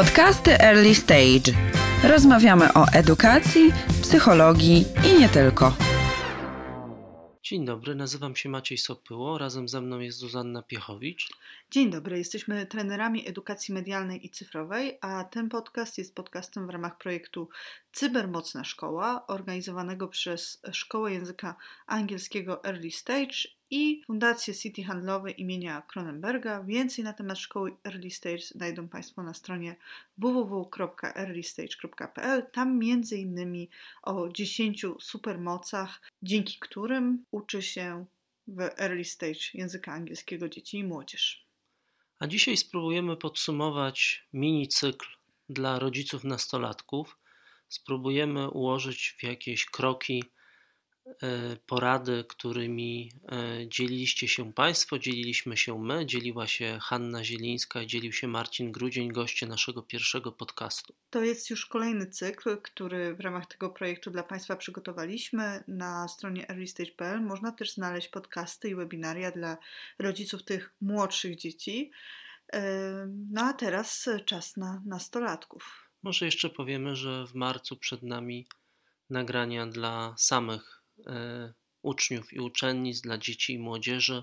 Podcasty Early Stage. Rozmawiamy o edukacji, psychologii i nie tylko. Dzień dobry, nazywam się Maciej Sopyło, razem ze mną jest Zuzanna Piechowicz. Dzień dobry, jesteśmy trenerami edukacji medialnej i cyfrowej, a ten podcast jest podcastem w ramach projektu Cybermocna Szkoła, organizowanego przez Szkołę Języka Angielskiego Early Stage i Fundację City Handlowej imienia Cronenberga. Więcej na temat szkoły Early Stage znajdą Państwo na stronie www.earlystage.pl. Tam między innymi o 10 supermocach, dzięki którym uczy się w Early Stage języka angielskiego dzieci i młodzież. A dzisiaj spróbujemy podsumować mini cykl dla rodziców nastolatków. Spróbujemy ułożyć w jakieś kroki porady, którymi e, dzieliliście się Państwo, dzieliliśmy się my, dzieliła się Hanna Zielińska, dzielił się Marcin Grudzień, goście naszego pierwszego podcastu. To jest już kolejny cykl, który w ramach tego projektu dla Państwa przygotowaliśmy. Na stronie earlystage.pl można też znaleźć podcasty i webinaria dla rodziców tych młodszych dzieci. E, no a teraz czas na nastolatków. Może jeszcze powiemy, że w marcu przed nami nagrania dla samych E, uczniów i uczennic, dla dzieci i młodzieży.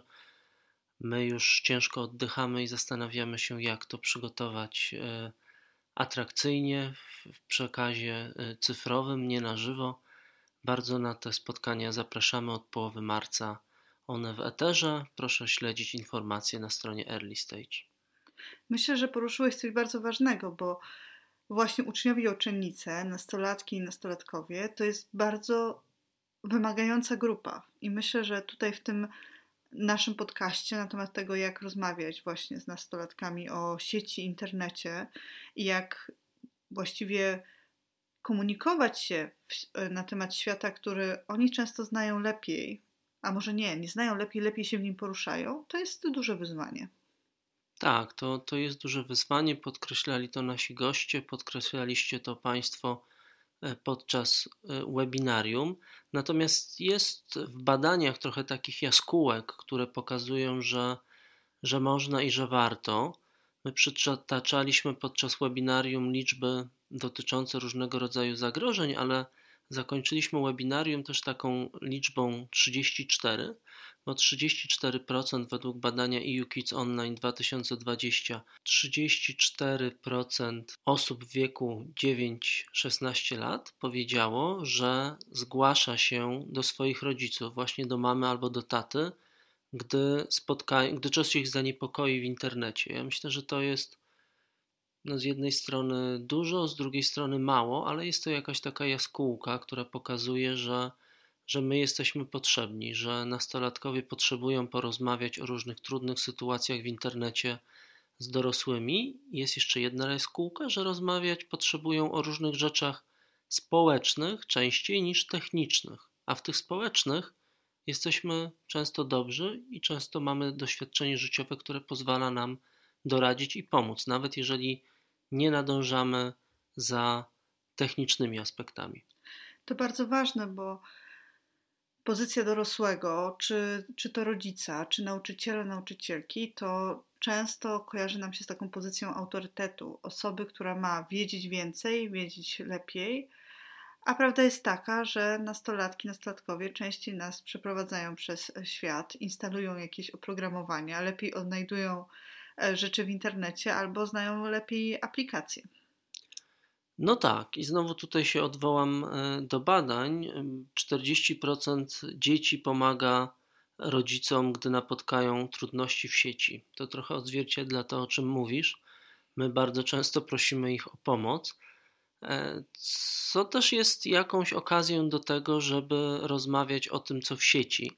My już ciężko oddychamy i zastanawiamy się, jak to przygotować e, atrakcyjnie w przekazie e, cyfrowym, nie na żywo. Bardzo na te spotkania zapraszamy od połowy marca. One w eterze. Proszę śledzić informacje na stronie Early Stage. Myślę, że poruszyłeś coś bardzo ważnego, bo właśnie uczniowie i uczennice, nastolatki i nastolatkowie, to jest bardzo wymagająca grupa. I myślę, że tutaj w tym naszym podcaście na temat tego, jak rozmawiać właśnie z nastolatkami o sieci, internecie i jak właściwie komunikować się w, na temat świata, który oni często znają lepiej, a może nie, nie znają lepiej, lepiej się w nim poruszają, to jest duże wyzwanie. Tak, to, to jest duże wyzwanie. Podkreślali to nasi goście, podkreślaliście to Państwo E, podczas e, webinarium. Natomiast jest w badaniach trochę takich jaskółek, które pokazują, że, że można i że warto. My przytaczaliśmy podczas webinarium liczby dotyczące różnego rodzaju zagrożeń, ale zakończyliśmy webinarium też taką liczbą 34, bo 34% według badania EU Kids Online 2020 34% osób w wieku 9-16 lat powiedziało, że zgłasza się do swoich rodziców, właśnie do mamy albo do taty, gdy, spotka- gdy coś ich zaniepokoi w internecie. Ja myślę, że to jest no z jednej strony dużo, z drugiej strony mało, ale jest to jakaś taka jaskółka, która pokazuje, że że my jesteśmy potrzebni, że nastolatkowie potrzebują porozmawiać o różnych trudnych sytuacjach w internecie z dorosłymi. Jest jeszcze jedna jaskółka, że rozmawiać potrzebują o różnych rzeczach społecznych częściej niż technicznych, a w tych społecznych jesteśmy często dobrzy i często mamy doświadczenie życiowe, które pozwala nam doradzić i pomóc, nawet jeżeli nie nadążamy za technicznymi aspektami. To bardzo ważne, bo pozycja dorosłego, czy, czy to rodzica, czy nauczyciela, nauczycielki, to często kojarzy nam się z taką pozycją autorytetu, osoby, która ma wiedzieć więcej, wiedzieć lepiej. A prawda jest taka, że nastolatki, nastolatkowie częściej nas przeprowadzają przez świat, instalują jakieś oprogramowania, lepiej odnajdują rzeczy w internecie albo znają lepiej aplikacje. No tak, i znowu tutaj się odwołam e, do badań. 40% dzieci pomaga rodzicom, gdy napotkają trudności w sieci. To trochę odzwierciedla to, o czym mówisz. My bardzo często prosimy ich o pomoc, e, co też jest jakąś okazją do tego, żeby rozmawiać o tym, co w sieci.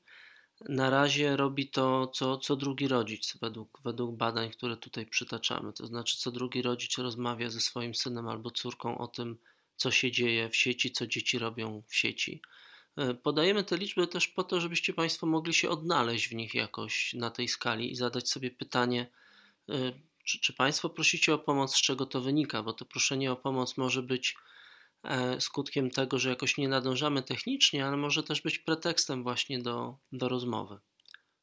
Na razie robi to co, co drugi rodzic, według, według badań, które tutaj przytaczamy. To znaczy, co drugi rodzic rozmawia ze swoim synem albo córką o tym, co się dzieje w sieci, co dzieci robią w sieci. E, podajemy te liczby też po to, żebyście Państwo mogli się odnaleźć w nich jakoś na tej skali i zadać sobie pytanie, e, czy, czy Państwo prosicie o pomoc, z czego to wynika, bo to proszenie o pomoc może być skutkiem tego, że jakoś nie nadążamy technicznie, ale może też być pretekstem właśnie do, do rozmowy.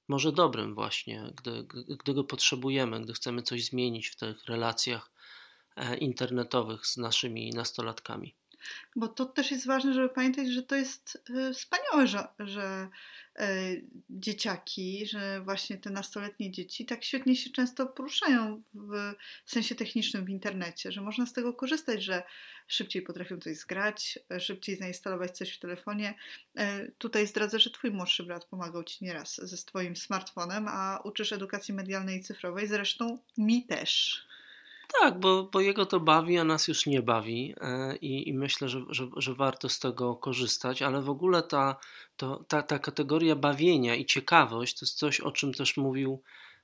Może dobrym właśnie, gdy, gdy go potrzebujemy, gdy chcemy coś zmienić w tych relacjach e, internetowych z naszymi nastolatkami. Bo to też jest ważne, żeby pamiętać, że to jest e, wspaniałe, że, że e, dzieciaki, że właśnie te nastoletnie dzieci tak świetnie się często poruszają w sensie technicznym w internecie, że można z tego korzystać, że szybciej potrafią coś zgrać, e, szybciej zainstalować coś w telefonie. Tutaj zdradzę, że twój młodszy brat pomagał ci nieraz ze swoim smartfonem, a uczysz edukacji medialnej i cyfrowej, zresztą mi też. Tak, bo, bo jego to bawi, a nas już nie bawi e, i, i myślę, że, że, że, warto z tego korzystać, ale w ogóle ta, to, ta, ta kategoria bawienia i ciekawość to jest coś, o czym też mówił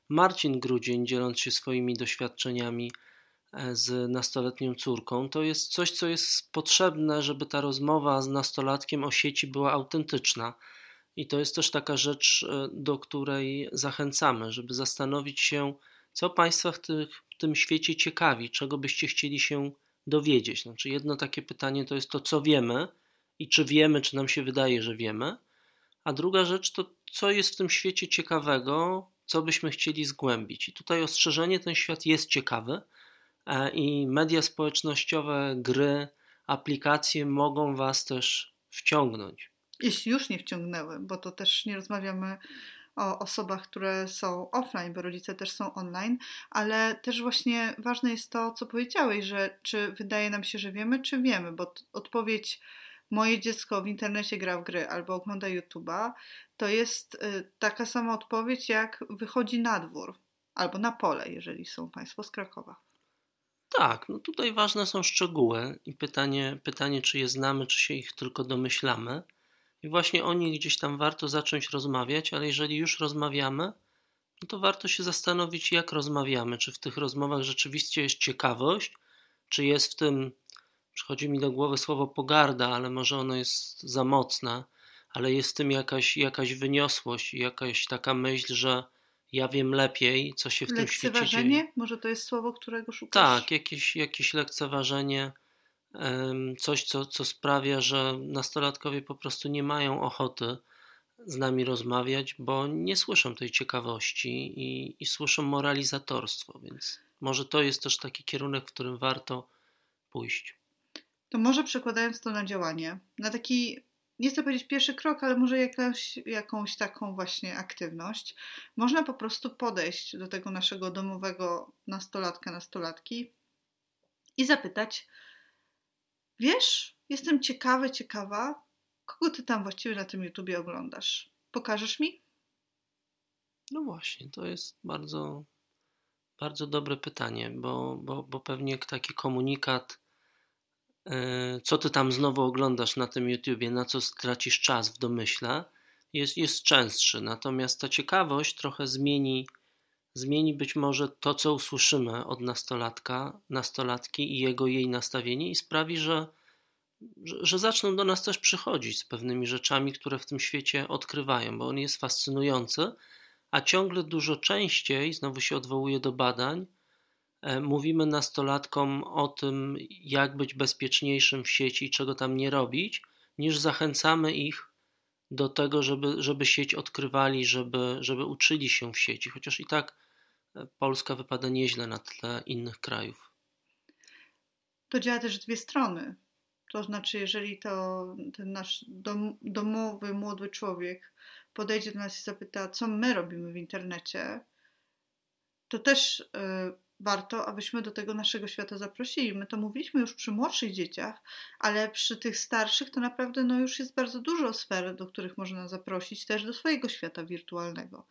Marcin Grudzień, dzieląc się swoimi doświadczeniami e, z nastoletnią córką. To jest coś, co jest potrzebne, żeby ta rozmowa z nastolatkiem o sieci była autentyczna. I to jest też taka rzecz, e, do której zachęcamy, żeby zastanowić się, co Państwa w, w tym świecie ciekawi, czego byście chcieli się dowiedzieć. Znaczy, jedno takie pytanie to jest to, co wiemy i czy wiemy, czy nam się wydaje, że wiemy, a druga rzecz to, co jest w tym świecie ciekawego, co byśmy chcieli zgłębić. I tutaj ostrzeżenie, ten świat jest ciekawy e, i media społecznościowe, gry, aplikacje mogą Was też wciągnąć. Jeśli już nie wciągnęły, bo to też nie rozmawiamy o osobach, które są offline, bo rodzice też są online, ale też właśnie ważne jest to, co powiedziałeś, że czy wydaje nam się, że wiemy, czy wiemy, bo odpowiedź moje dziecko w internecie gra w gry albo ogląda YouTube'a, to jest y, taka sama odpowiedź, jak wychodzi na dwór albo na pole, jeżeli są Państwo z Krakowa. Tak, no tutaj ważne są szczegóły i pytanie, pytanie, czy je znamy, czy się ich tylko domyślamy. I właśnie o nich gdzieś tam warto zacząć rozmawiać, ale jeżeli już rozmawiamy, no to warto się zastanowić, jak rozmawiamy. Czy w tych rozmowach rzeczywiście jest ciekawość, czy jest w tym, przychodzi mi do głowy słowo pogarda, ale może ono jest za mocne, ale jest w tym jakaś, jakaś wyniosłość, jakaś taka myśl, że ja wiem lepiej, co się w tym świecie dzieje. Może to jest słowo, którego szukasz? Tak, jakieś, jakieś lekceważenie coś, co, co sprawia, że nastolatkowie po prostu nie mają ochoty z nami rozmawiać, bo nie słyszą tej ciekawości i, i słyszą moralizatorstwo, więc może to jest też taki kierunek, w którym warto pójść. To może przekładając to na działanie, na taki, nie chcę powiedzieć pierwszy krok, ale może jakaś, jakąś taką właśnie aktywność, można po prostu podejść do tego naszego domowego nastolatka, nastolatki i zapytać, Wiesz, jestem ciekawy, ciekawa, kogo ty tam właściwie na tym YouTubie oglądasz? Pokażesz mi? No właśnie, to jest bardzo, bardzo dobre pytanie, bo, bo, bo pewnie taki komunikat, yy, co ty tam znowu oglądasz na tym YouTubie, na co stracisz czas w domyśle, jest, jest częstszy. Natomiast ta ciekawość trochę zmieni, zmieni być może to, co usłyszymy od nastolatka, nastolatki i jego jej nastawienie i sprawi, że że, że zaczną do nas też przychodzić z pewnymi rzeczami, które w tym świecie odkrywają, bo on jest fascynujący, a ciągle dużo częściej, znowu się odwołuję do badań, e, mówimy nastolatkom o tym, jak być bezpieczniejszym w sieci i czego tam nie robić, niż zachęcamy ich do tego, żeby, żeby sieć odkrywali, żeby, żeby uczyli się w sieci, chociaż i tak Polska wypada nieźle na tle innych krajów. To działa też dwie strony. To znaczy, jeżeli to ten nasz dom, domowy młody człowiek podejdzie do nas i zapyta, co my robimy w internecie, to też y, warto, abyśmy do tego naszego świata zaprosili. My to mówiliśmy już przy młodszych dzieciach, ale przy tych starszych to naprawdę no, już jest bardzo dużo sfer, do których można zaprosić też do swojego świata wirtualnego,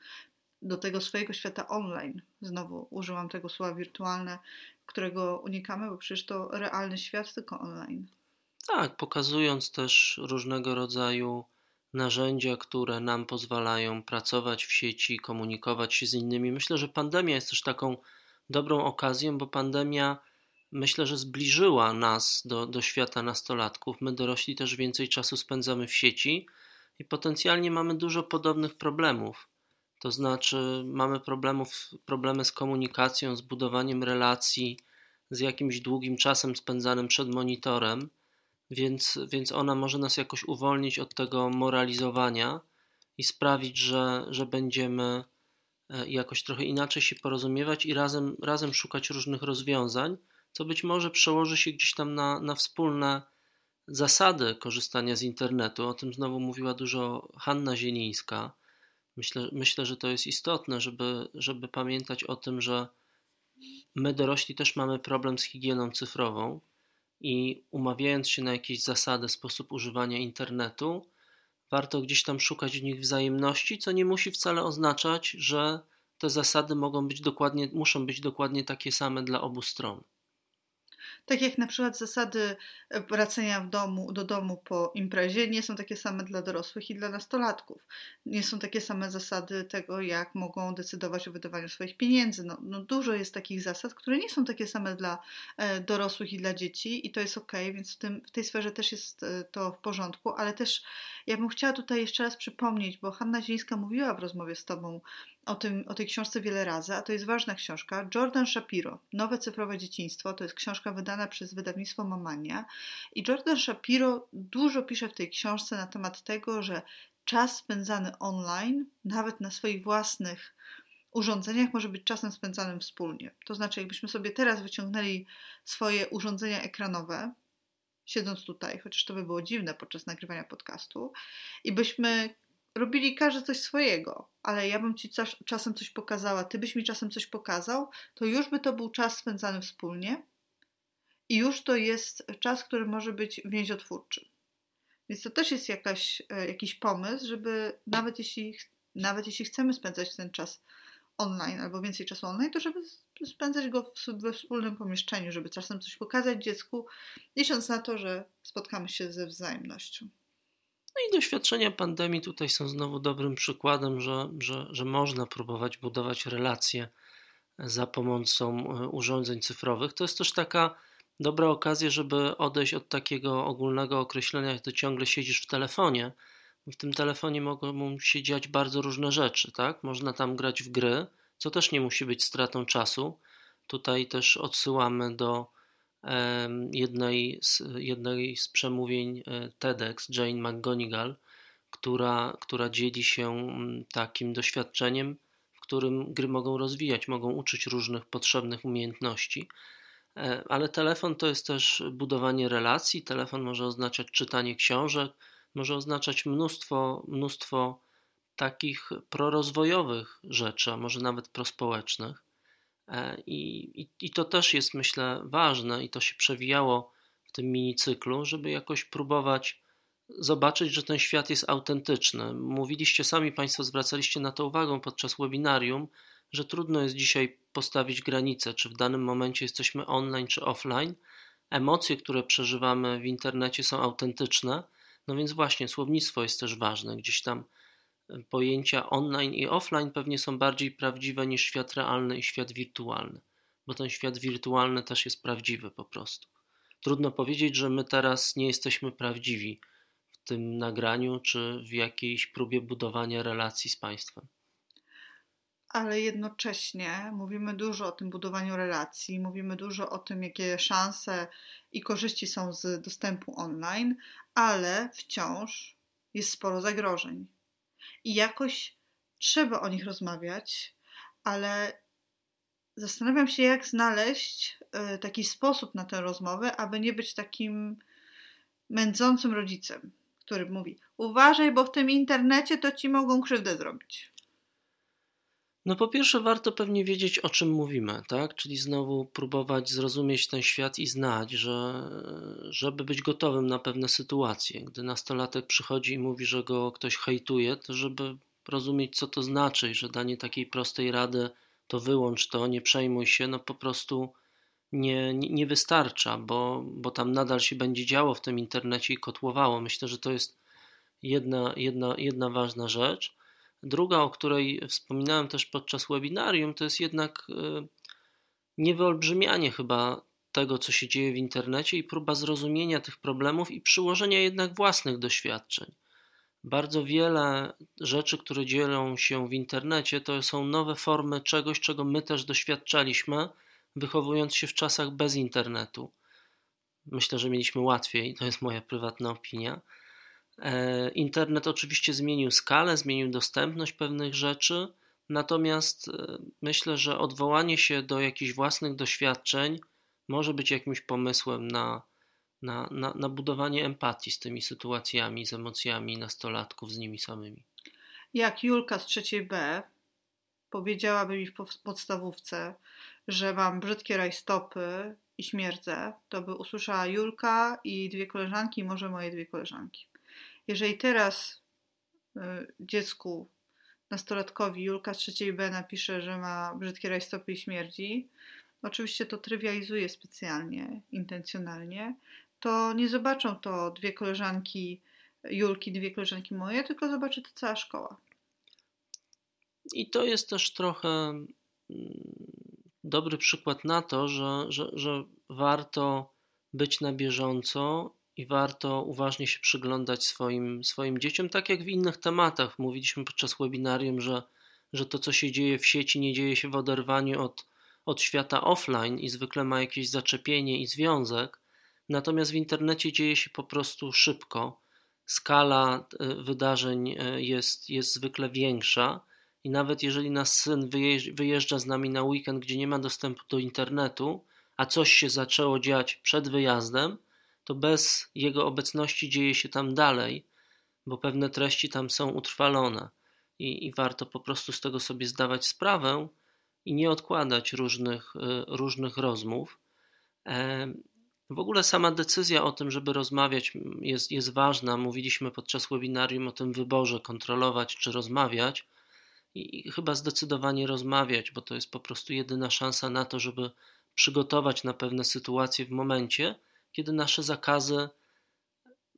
do tego swojego świata online. Znowu użyłam tego słowa wirtualne, którego unikamy, bo przecież to realny świat, tylko online. Tak, pokazując też różnego rodzaju narzędzia, które nam pozwalają pracować w sieci, komunikować się z innymi. Myślę, że pandemia jest też taką dobrą okazją, bo pandemia myślę, że zbliżyła nas do, do świata nastolatków. My dorośli też więcej czasu spędzamy w sieci i potencjalnie mamy dużo podobnych problemów. To znaczy, mamy problemów, problemy z komunikacją, z budowaniem relacji, z jakimś długim czasem spędzanym przed monitorem więc, więc ona może nas jakoś uwolnić od tego moralizowania i sprawić, że, że będziemy e, jakoś trochę inaczej się porozumiewać i razem, razem szukać różnych rozwiązań, co być może przełoży się gdzieś tam na, na wspólne zasady korzystania z internetu. O tym znowu mówiła dużo Hanna Zielińska. Myślę, myślę że to jest istotne, żeby, żeby pamiętać o tym, że my dorośli też mamy problem z higieną cyfrową i umawiając się na jakieś zasady, sposób używania internetu, warto gdzieś tam szukać w nich wzajemności, co nie musi wcale oznaczać, że te zasady mogą być dokładnie, muszą być dokładnie takie same dla obu stron. Tak jak na przykład zasady e, wracania w domu, do domu po imprezie nie są takie same dla dorosłych i dla nastolatków. Nie są takie same zasady tego, jak mogą decydować o wydawaniu swoich pieniędzy. No, no dużo jest takich zasad, które nie są takie same dla e, dorosłych i dla dzieci i to jest ok, więc w, tym, w tej sferze też jest e, to w porządku, ale też ja bym chciała tutaj jeszcze raz przypomnieć, bo Hanna Zińska mówiła w rozmowie z Tobą o, tym, o tej książce wiele razy, a to jest ważna książka. Jordan Shapiro, Nowe cyfrowe dzieciństwo, to jest książka wydana przez wydawnictwo Mamania. I Jordan Shapiro dużo pisze w tej książce na temat tego, że czas spędzany online, nawet na swoich własnych urządzeniach, może być czasem spędzanym wspólnie. To znaczy, jakbyśmy sobie teraz wyciągnęli swoje urządzenia ekranowe, siedząc tutaj, chociaż to by było dziwne podczas nagrywania podcastu, i byśmy robili każdy coś swojego, ale ja bym ci czasem coś pokazała, ty byś mi czasem coś pokazał, to już by to był czas spędzany wspólnie i już to jest czas, który może być więziotwórczy. Więc to też jest jakaś, e, jakiś pomysł, żeby nawet jeśli, nawet jeśli chcemy spędzać ten czas online albo więcej czasu online, to żeby spędzać go we wspólnym pomieszczeniu, żeby czasem coś pokazać dziecku, licząc na to, że spotkamy się ze wzajemnością. No i doświadczenia pandemii tutaj są znowu dobrym przykładem, że, że, że można próbować budować relacje za pomocą e, urządzeń cyfrowych. To jest też taka dobra okazja, żeby odejść od takiego ogólnego określenia, jak to ciągle siedzisz w telefonie. W tym telefonie mogą się dziać bardzo różne rzeczy, tak? Można tam grać w gry, co też nie musi być stratą czasu. Tutaj też odsyłamy do jednej z, jednej z przemówień e, TEDx, Jane McGonigal, która, która dzieli się takim doświadczeniem, w którym gry mogą rozwijać, mogą uczyć różnych potrzebnych umiejętności. E, ale telefon to jest też budowanie relacji. Telefon może oznaczać czytanie książek, może oznaczać mnóstwo, mnóstwo takich prorozwojowych rzeczy, a może nawet prospołecznych. E, I, i, I to też jest, myślę, ważne i to się przewijało w tym minicyklu, żeby jakoś próbować zobaczyć, że ten świat jest autentyczny. Mówiliście sami Państwo, zwracaliście na to uwagę podczas webinarium, że trudno jest dzisiaj postawić granicę, czy w danym momencie jesteśmy online czy offline. Emocje, które przeżywamy w internecie są autentyczne, no więc właśnie słownictwo jest też ważne. Gdzieś tam pojęcia online i offline pewnie są bardziej prawdziwe niż świat realny i świat wirtualny, bo ten świat wirtualny też jest prawdziwy po prostu. Trudno powiedzieć, że my teraz nie jesteśmy prawdziwi w tym nagraniu czy w jakiejś próbie budowania relacji z państwem. Ale jednocześnie mówimy dużo o tym budowaniu relacji, mówimy dużo o tym, jakie szanse i korzyści są z dostępu online, ale wciąż jest sporo zagrożeń i jakoś trzeba o nich rozmawiać, ale zastanawiam się, jak znaleźć e, taki sposób na tę rozmowę, aby nie być takim mędzącym rodzicem, który mówi: Uważaj, bo w tym internecie to ci mogą krzywdę zrobić. No po pierwsze warto pewnie wiedzieć o czym mówimy, tak? Czyli znowu próbować zrozumieć ten świat i znać, że żeby być gotowym na pewne sytuacje. Gdy nastolatek przychodzi i mówi, że go ktoś hejtuje, to żeby rozumieć co to znaczy że danie takiej prostej rady to wyłącz to, nie przejmuj się, no po prostu nie, nie, nie wystarcza, bo, bo tam nadal się będzie działo w tym internecie i kotłowało. Myślę, że to jest jedna, jedna, jedna ważna rzecz. Druga, o której wspominałem też podczas webinarium, to jest jednak e, niewyolbrzymianie chyba tego, co się dzieje w internecie i próba zrozumienia tych problemów i przyłożenia jednak własnych doświadczeń. Bardzo wiele rzeczy, które dzieją się w internecie, to są nowe formy czegoś, czego my też doświadczaliśmy, wychowując się w czasach bez internetu. Myślę, że mieliśmy łatwiej, to jest moja prywatna opinia. E, internet oczywiście zmienił skalę, zmienił dostępność pewnych rzeczy, natomiast e, myślę, że odwołanie się do jakichś własnych doświadczeń może być jakimś pomysłem na, na, na, na budowanie empatii z tymi sytuacjami, z emocjami nastolatków, z nimi samymi. Jak Julka z trzeciej B powiedziałaby mi w podstawówce, że mam brzydkie rajstopy i śmierdzę, to by usłyszała Julka i dwie koleżanki, może moje dwie koleżanki. Jeżeli teraz y, dziecku, nastolatkowi Julka z trzeciej B napisze, że ma brzydkie rajstopy i śmierdzi, oczywiście to trywializuje specjalnie, intencjonalnie, to nie zobaczą to dwie koleżanki Julki, dwie koleżanki moje, tylko zobaczy to cała szkoła. I to jest też trochę mm, dobry przykład na to, że, że, że warto być na bieżąco i warto uważnie się przyglądać swoim, swoim dzieciom, tak jak w innych tematach. Mówiliśmy podczas webinarium, że, że to, co się dzieje w sieci, nie dzieje się w oderwaniu od, od świata offline i zwykle ma jakieś zaczepienie i związek. Natomiast w internecie dzieje się po prostu szybko. Skala e, wydarzeń e, jest, jest zwykle większa i nawet jeżeli nasz syn wyjeżdża z nami na weekend, gdzie nie ma dostępu do internetu, a coś się zaczęło dziać przed wyjazdem, to bez jego obecności dzieje się tam dalej, bo pewne treści tam są utrwalone i, i warto po prostu z tego sobie zdawać sprawę i nie odkładać różnych, y, różnych rozmów. W ogóle sama decyzja o tym, żeby rozmawiać, jest, jest ważna. Mówiliśmy podczas webinarium o tym wyborze kontrolować czy rozmawiać i chyba zdecydowanie rozmawiać, bo to jest po prostu jedyna szansa na to, żeby przygotować na pewne sytuacje w momencie, kiedy nasze zakazy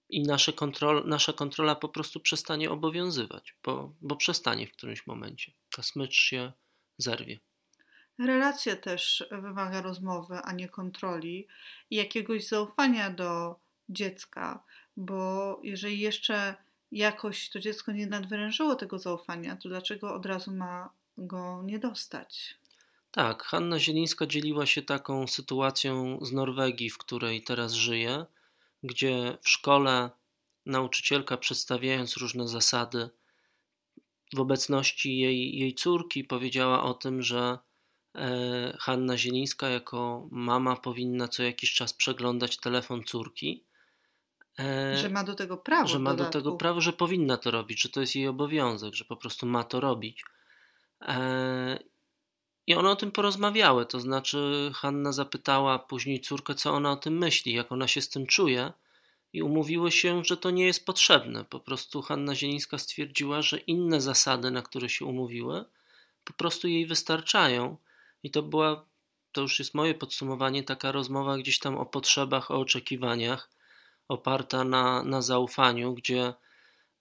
i nasze kontrol, nasza kontrola po prostu przestanie obowiązywać, bo, bo przestanie w którymś momencie. Ta smycz się zerwie. Relacja też wymaga rozmowy, a nie kontroli i jakiegoś zaufania do dziecka, bo jeżeli jeszcze jakoś to dziecko nie nadwyrężyło tego zaufania, to dlaczego od razu ma go nie dostać? Tak, Hanna Zielińska dzieliła się taką sytuacją z Norwegii, w której teraz żyje, gdzie w szkole nauczycielka przedstawiając różne zasady w obecności jej, jej córki powiedziała o tym, że e, Hanna Zielińska jako mama powinna co jakiś czas przeglądać telefon córki E, że ma do tego prawo. Że ma do tego prawo, że powinna to robić, że to jest jej obowiązek, że po prostu ma to robić. I one o tym porozmawiały. To znaczy, Hanna zapytała później córkę, co ona o tym myśli, jak ona się z tym czuje. I umówiły się, że to nie jest potrzebne. Po prostu Hanna Zielińska stwierdziła, że inne zasady, na które się umówiły, po prostu jej wystarczają. I to była, to już jest moje podsumowanie, taka rozmowa gdzieś tam o potrzebach, o oczekiwaniach oparta na, na zaufaniu, gdzie,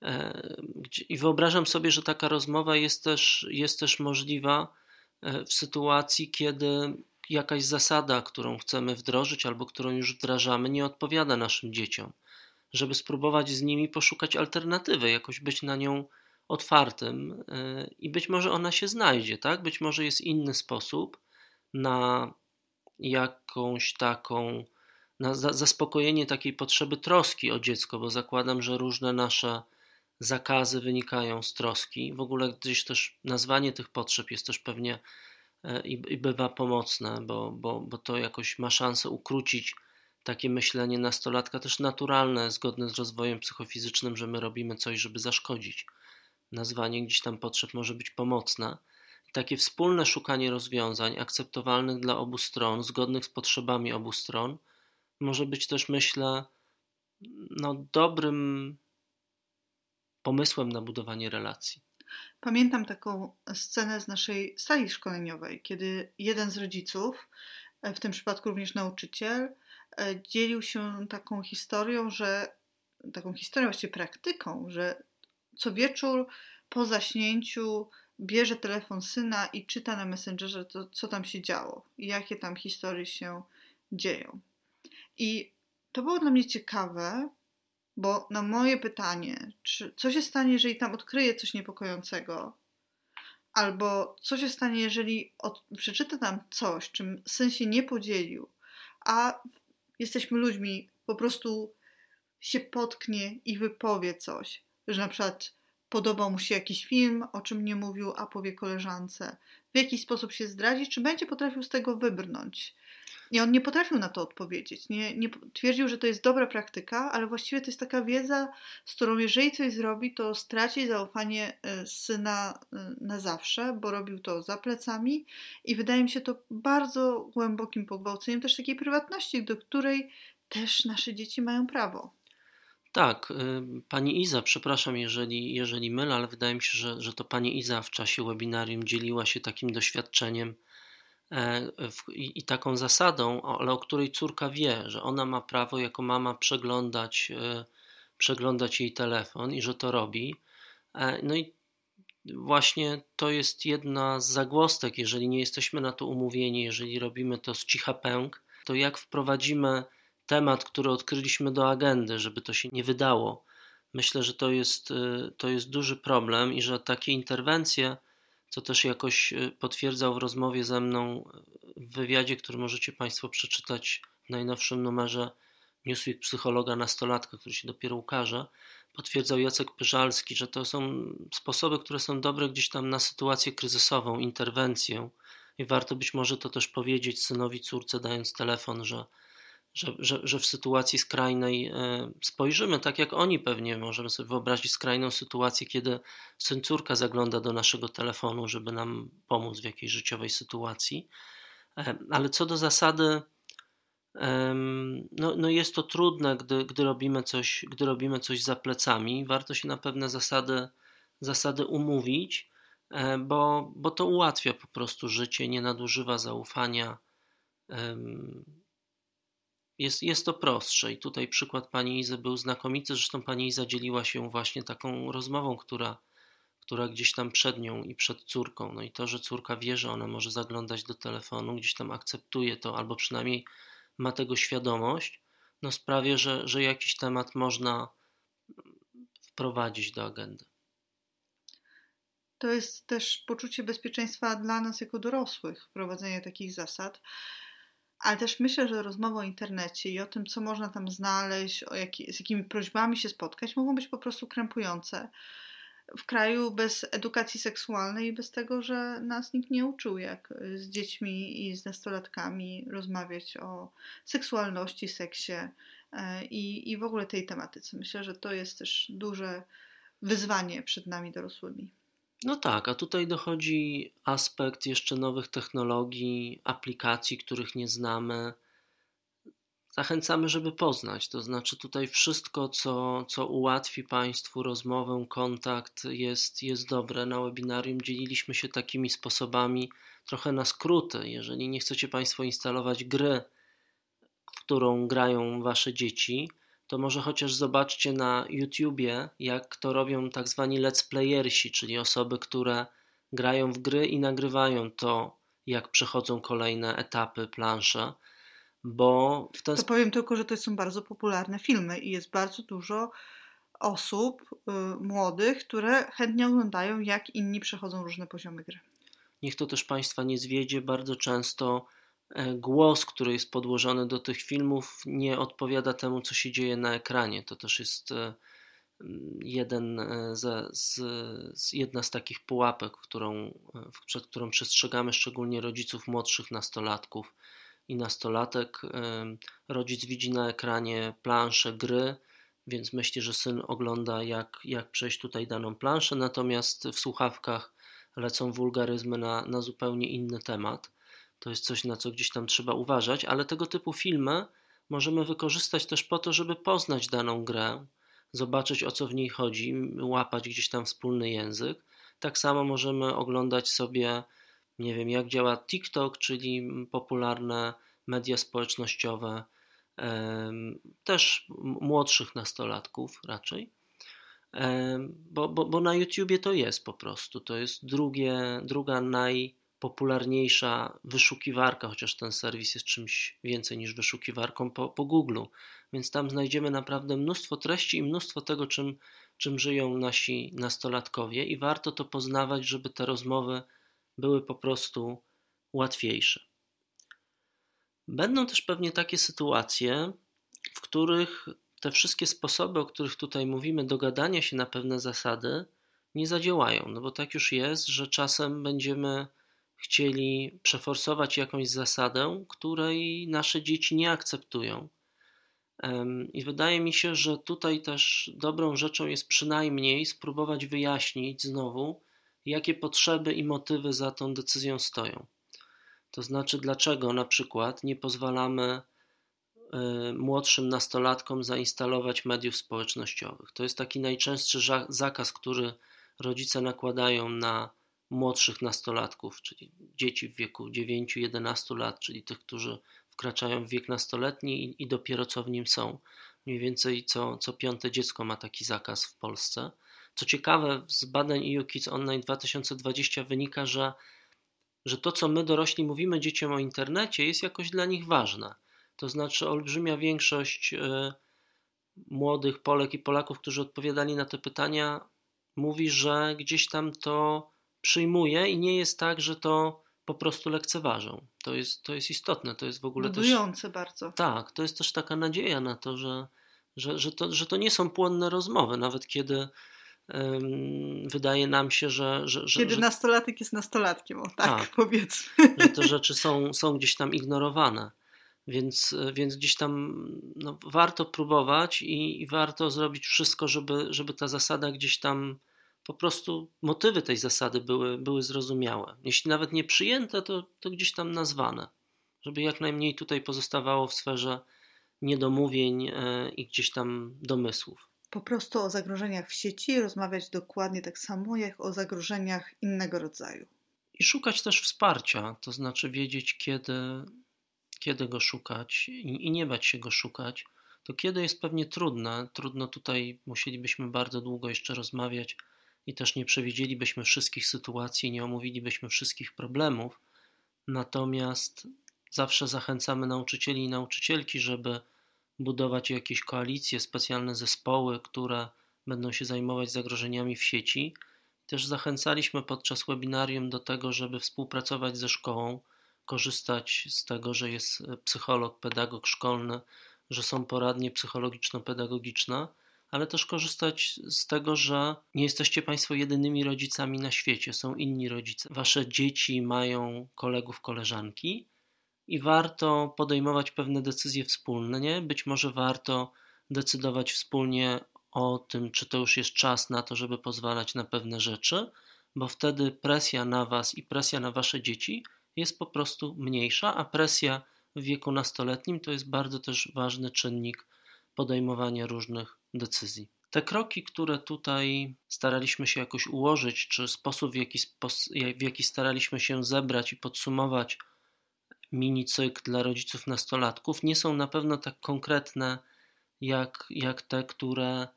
e, gdzie, i wyobrażam sobie, że taka rozmowa jest też, jest też możliwa w sytuacji, kiedy jakaś zasada, którą chcemy wdrożyć albo którą już wdrażamy, nie odpowiada naszym dzieciom, żeby spróbować z nimi poszukać alternatywy, jakoś być na nią otwartym e, i być może ona się znajdzie, tak? Być może jest inny sposób na jakąś taką na zaspokojenie takiej potrzeby troski o dziecko, bo zakładam, że różne nasze zakazy wynikają z troski. W ogóle gdzieś też nazwanie tych potrzeb jest też pewnie e, i, bywa pomocne, bo, bo, bo to jakoś ma szansę ukrócić takie myślenie nastolatka, też naturalne, zgodne z rozwojem psychofizycznym, że my robimy coś, żeby zaszkodzić. Nazwanie gdzieś tam potrzeb może być pomocne. Takie wspólne szukanie rozwiązań akceptowalnych dla obu stron, zgodnych z potrzebami obu stron – może być też, myślę, no, dobrym pomysłem na budowanie relacji. Pamiętam taką scenę z naszej sali szkoleniowej, kiedy jeden z rodziców, w tym przypadku również nauczyciel, e, dzielił się taką historią, że taką historią, właściwie praktyką, że co wieczór po zaśnięciu bierze telefon syna i czyta na Messengerze, to, co tam się działo i jakie tam historie się dzieją. I to było dla mnie ciekawe, bo na moje pytanie, czy co się stanie, jeżeli tam odkryje coś niepokojącego, albo co się stanie, jeżeli od, przeczyta tam coś, czym syn się nie podzielił, a jesteśmy ludźmi, po prostu się potknie i wypowie coś, że na przykład podobał mu się jakiś film, o czym nie mówił, a powie koleżance, w jakiś sposób się zdradzi, czy będzie potrafił z tego wybrnąć. I on nie potrafił na to odpowiedzieć. Nie, nie twierdził, że to jest dobra praktyka, ale właściwie to jest taka wiedza, z którą jeżeli coś zrobi, to straci zaufanie e, syna e, na zawsze, bo robił to za plecami i wydaje mi się to bardzo głębokim pogwałceniem też takiej prywatności, do której też nasze dzieci mają prawo. Tak, y, pani Iza, przepraszam, jeżeli, jeżeli mylę, ale wydaje mi się, że, że to pani Iza w czasie webinarium dzieliła się takim doświadczeniem i, i taką zasadą, ale o której córka wie, że ona ma prawo jako mama przeglądać, e, przeglądać jej telefon i że to robi. E, no i właśnie to jest jedna z zagłostek, jeżeli nie jesteśmy na to umówieni, jeżeli robimy to z cicha pęk, to jak wprowadzimy temat, który odkryliśmy do agendy, żeby to się nie wydało. Myślę, że to jest, to jest duży problem i że takie interwencje, co też jakoś y, potwierdzał w rozmowie ze mną w wywiadzie, który możecie Państwo przeczytać w najnowszym numerze Newsweek Psychologa Nastolatka, który się dopiero ukaże, potwierdzał Jacek Pyżalski, że to są sposoby, które są dobre gdzieś tam na sytuację kryzysową, interwencję. I warto być może to też powiedzieć synowi, córce, dając telefon, że że, że, że w sytuacji skrajnej e, spojrzymy tak jak oni pewnie możemy sobie wyobrazić skrajną sytuację, kiedy córka zagląda do naszego telefonu, żeby nam pomóc w jakiejś życiowej sytuacji. E, ale co do zasady, no, no jest to trudne, gdy, gdy, robimy coś, gdy robimy coś za plecami. Warto się na pewne zasady, zasady umówić, e, bo, bo to ułatwia po prostu życie, nie nadużywa zaufania jest, jest to prostsze i tutaj przykład pani Izy był znakomity, zresztą pani Iza dzieliła się właśnie taką rozmową, która, która gdzieś tam przed nią i przed córką, no i to, że córka wie, że ona może zaglądać do telefonu, gdzieś tam akceptuje to, albo przynajmniej ma tego świadomość, no sprawia, że, że jakiś temat można wprowadzić do agendy. To jest też poczucie bezpieczeństwa dla nas jako dorosłych, wprowadzenie takich zasad. Ale też myślę, że rozmowy o internecie i o tym, co można tam znaleźć, o jaki, z jakimi prośbami się spotkać, mogą być po prostu krępujące. W kraju bez edukacji seksualnej i bez tego, że nas nikt nie uczył, jak z dziećmi i z nastolatkami rozmawiać o seksualności, seksie e, i, i w ogóle tej tematyce. Myślę, że to jest też duże wyzwanie przed nami dorosłymi. No tak, a tutaj dochodzi aspekt jeszcze nowych technologii, aplikacji, których nie znamy. Zachęcamy, żeby poznać. To znaczy, tutaj wszystko, co, co ułatwi Państwu rozmowę, kontakt, jest, jest dobre. Na webinarium dzieliliśmy się takimi sposobami trochę na skróty. Jeżeli nie chcecie Państwo instalować gry, w którą grają Wasze dzieci, to może chociaż zobaczcie na YouTubie, jak to robią tak zwani let's playersi, czyli osoby, które grają w gry i nagrywają to, jak przechodzą kolejne etapy, plansze. Bo w ten To powiem tylko, że to są bardzo popularne filmy i jest bardzo dużo osób y, młodych, które chętnie oglądają, jak inni przechodzą różne poziomy gry. Niech to też Państwa nie zwiedzie. Bardzo często głos, który jest podłożony do tych filmów, nie odpowiada temu, co się dzieje na ekranie. To też jest e, jeden e, z, z, z, jedna z takich pułapek, którą, przed którą przestrzegamy szczególnie rodziców młodszych nastolatków i nastolatek. Rodzic widzi na ekranie planszę gry, więc myśli, że syn ogląda, jak, jak przejść tutaj daną planszę, natomiast w słuchawkach lecą wulgaryzmy na, na zupełnie inny temat. To jest coś, na co gdzieś tam trzeba uważać, ale tego typu filmy możemy wykorzystać też po to, żeby poznać daną grę, zobaczyć o co w niej chodzi, łapać gdzieś tam wspólny język. Tak samo możemy oglądać sobie, nie wiem, jak działa TikTok, czyli popularne media społecznościowe, też młodszych nastolatków raczej. Bo, bo, bo na YouTubie to jest po prostu. To jest drugie, druga naj popularniejsza wyszukiwarka, chociaż ten serwis jest czymś więcej niż wyszukiwarką po, po Google, więc tam znajdziemy naprawdę mnóstwo treści i mnóstwo tego, czym, czym żyją nasi nastolatkowie, i warto to poznawać, żeby te rozmowy były po prostu łatwiejsze. Będą też pewnie takie sytuacje, w których te wszystkie sposoby, o których tutaj mówimy, dogadania się na pewne zasady, nie zadziałają. No bo tak już jest, że czasem będziemy chcieli przeforsować jakąś zasadę, której nasze dzieci nie akceptują. I wydaje mi się, że tutaj też dobrą rzeczą jest przynajmniej spróbować wyjaśnić znowu, jakie potrzeby i motywy za tą decyzją stoją. To znaczy, dlaczego na przykład nie pozwalamy y, młodszym nastolatkom zainstalować mediów społecznościowych. To jest taki najczęstszy zakaz, który rodzice nakładają na młodszych nastolatków, czyli dzieci w wieku 9-11 lat, czyli tych, którzy wkraczają w wiek nastoletni i, i dopiero co w nim są. Mniej więcej co, co piąte dziecko ma taki zakaz w Polsce. Co ciekawe, z badań EU Kids Online 2020 wynika, że, że to, co my dorośli mówimy dzieciom o internecie, jest jakoś dla nich ważne. To znaczy, olbrzymia większość y, młodych Polek i Polaków, którzy odpowiadali na te pytania, mówi, że gdzieś tam to przyjmuje i nie jest tak, że to po prostu lekceważą. To jest, to jest istotne, to jest w ogóle Budujące też... bardzo. Tak, to jest też taka nadzieja na to, że, że, że, to, że to nie są płonne rozmowy, nawet kiedy um, wydaje nam się, że... że, że kiedy że, nastolatek jest nastolatkiem, o tak, tak powiedzmy. Że te rzeczy są, są gdzieś tam ignorowane. Więc, więc gdzieś tam no, warto próbować i, i warto zrobić wszystko, żeby, żeby ta zasada gdzieś tam po prostu motywy tej zasady były, były zrozumiałe. Jeśli nawet nie przyjęte, to, to gdzieś tam nazwane, żeby jak najmniej tutaj pozostawało w sferze niedomówień e, i gdzieś tam domysłów. Po prostu o zagrożeniach w sieci rozmawiać dokładnie tak samo jak o zagrożeniach innego rodzaju. I szukać też wsparcia, to znaczy wiedzieć, kiedy, kiedy go szukać i, i nie bać się go szukać. To kiedy jest pewnie trudne, trudno tutaj musielibyśmy bardzo długo jeszcze rozmawiać i też nie przewidzielibyśmy wszystkich sytuacji, nie omówilibyśmy wszystkich problemów. Natomiast zawsze zachęcamy nauczycieli i nauczycielki, żeby budować jakieś koalicje, specjalne zespoły, które będą się zajmować zagrożeniami w sieci. Też zachęcaliśmy podczas webinarium do tego, żeby współpracować ze szkołą, korzystać z tego, że jest psycholog, pedagog szkolny, że są poradnie psychologiczno-pedagogiczne ale też korzystać z tego, że nie jesteście Państwo jedynymi rodzicami na świecie, są inni rodzice. Wasze dzieci mają kolegów, koleżanki i warto podejmować pewne decyzje wspólne. Nie? Być może warto decydować wspólnie o tym, czy to już jest czas na to, żeby pozwalać na pewne rzeczy, bo wtedy presja na Was i presja na Wasze dzieci jest po prostu mniejsza, a presja w wieku nastoletnim to jest bardzo też ważny czynnik podejmowania różnych decyzji. Te kroki, które tutaj staraliśmy się jakoś ułożyć, czy sposób, w jaki, w jaki staraliśmy się zebrać i podsumować mini cykl dla rodziców nastolatków, nie są na pewno tak konkretne jak, jak te, które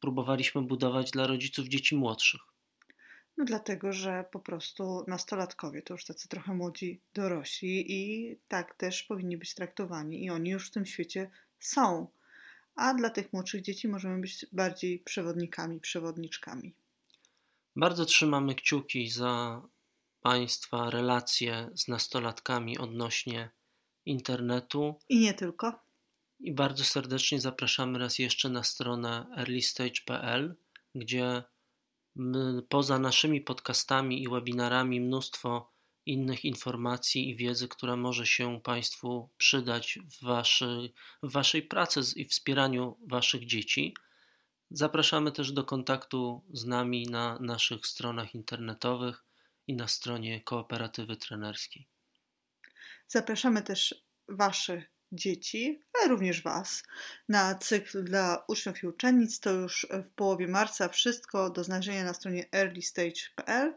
próbowaliśmy budować dla rodziców dzieci młodszych. No dlatego, że po prostu nastolatkowie to już tacy trochę młodzi dorośli i tak też powinni być traktowani i oni już w tym świecie są a dla tych młodszych dzieci możemy być bardziej przewodnikami, przewodniczkami. Bardzo trzymamy kciuki za Państwa relacje z nastolatkami odnośnie internetu. I nie tylko. I bardzo serdecznie zapraszamy raz jeszcze na stronę earlystage.pl, gdzie poza naszymi podcastami i webinarami mnóstwo innych informacji i wiedzy, która może się Państwu przydać w, waszy, w Waszej pracy i wspieraniu Waszych dzieci. Zapraszamy też do kontaktu z nami na naszych stronach internetowych i na stronie kooperatywy trenerskiej. Zapraszamy też Waszych dzieci, ale również Was na cykl dla uczniów i uczennic. To już w połowie marca wszystko do znalezienia na stronie earlystage.pl.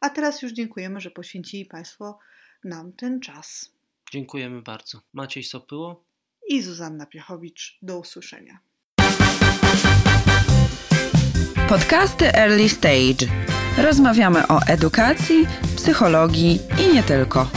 A teraz już dziękujemy, że poświęcili Państwo nam ten czas. Dziękujemy bardzo. Maciej Sopyło i Zuzanna Piechowicz. Do usłyszenia. Podcasty Early Stage. Rozmawiamy o edukacji, psychologii i nie tylko.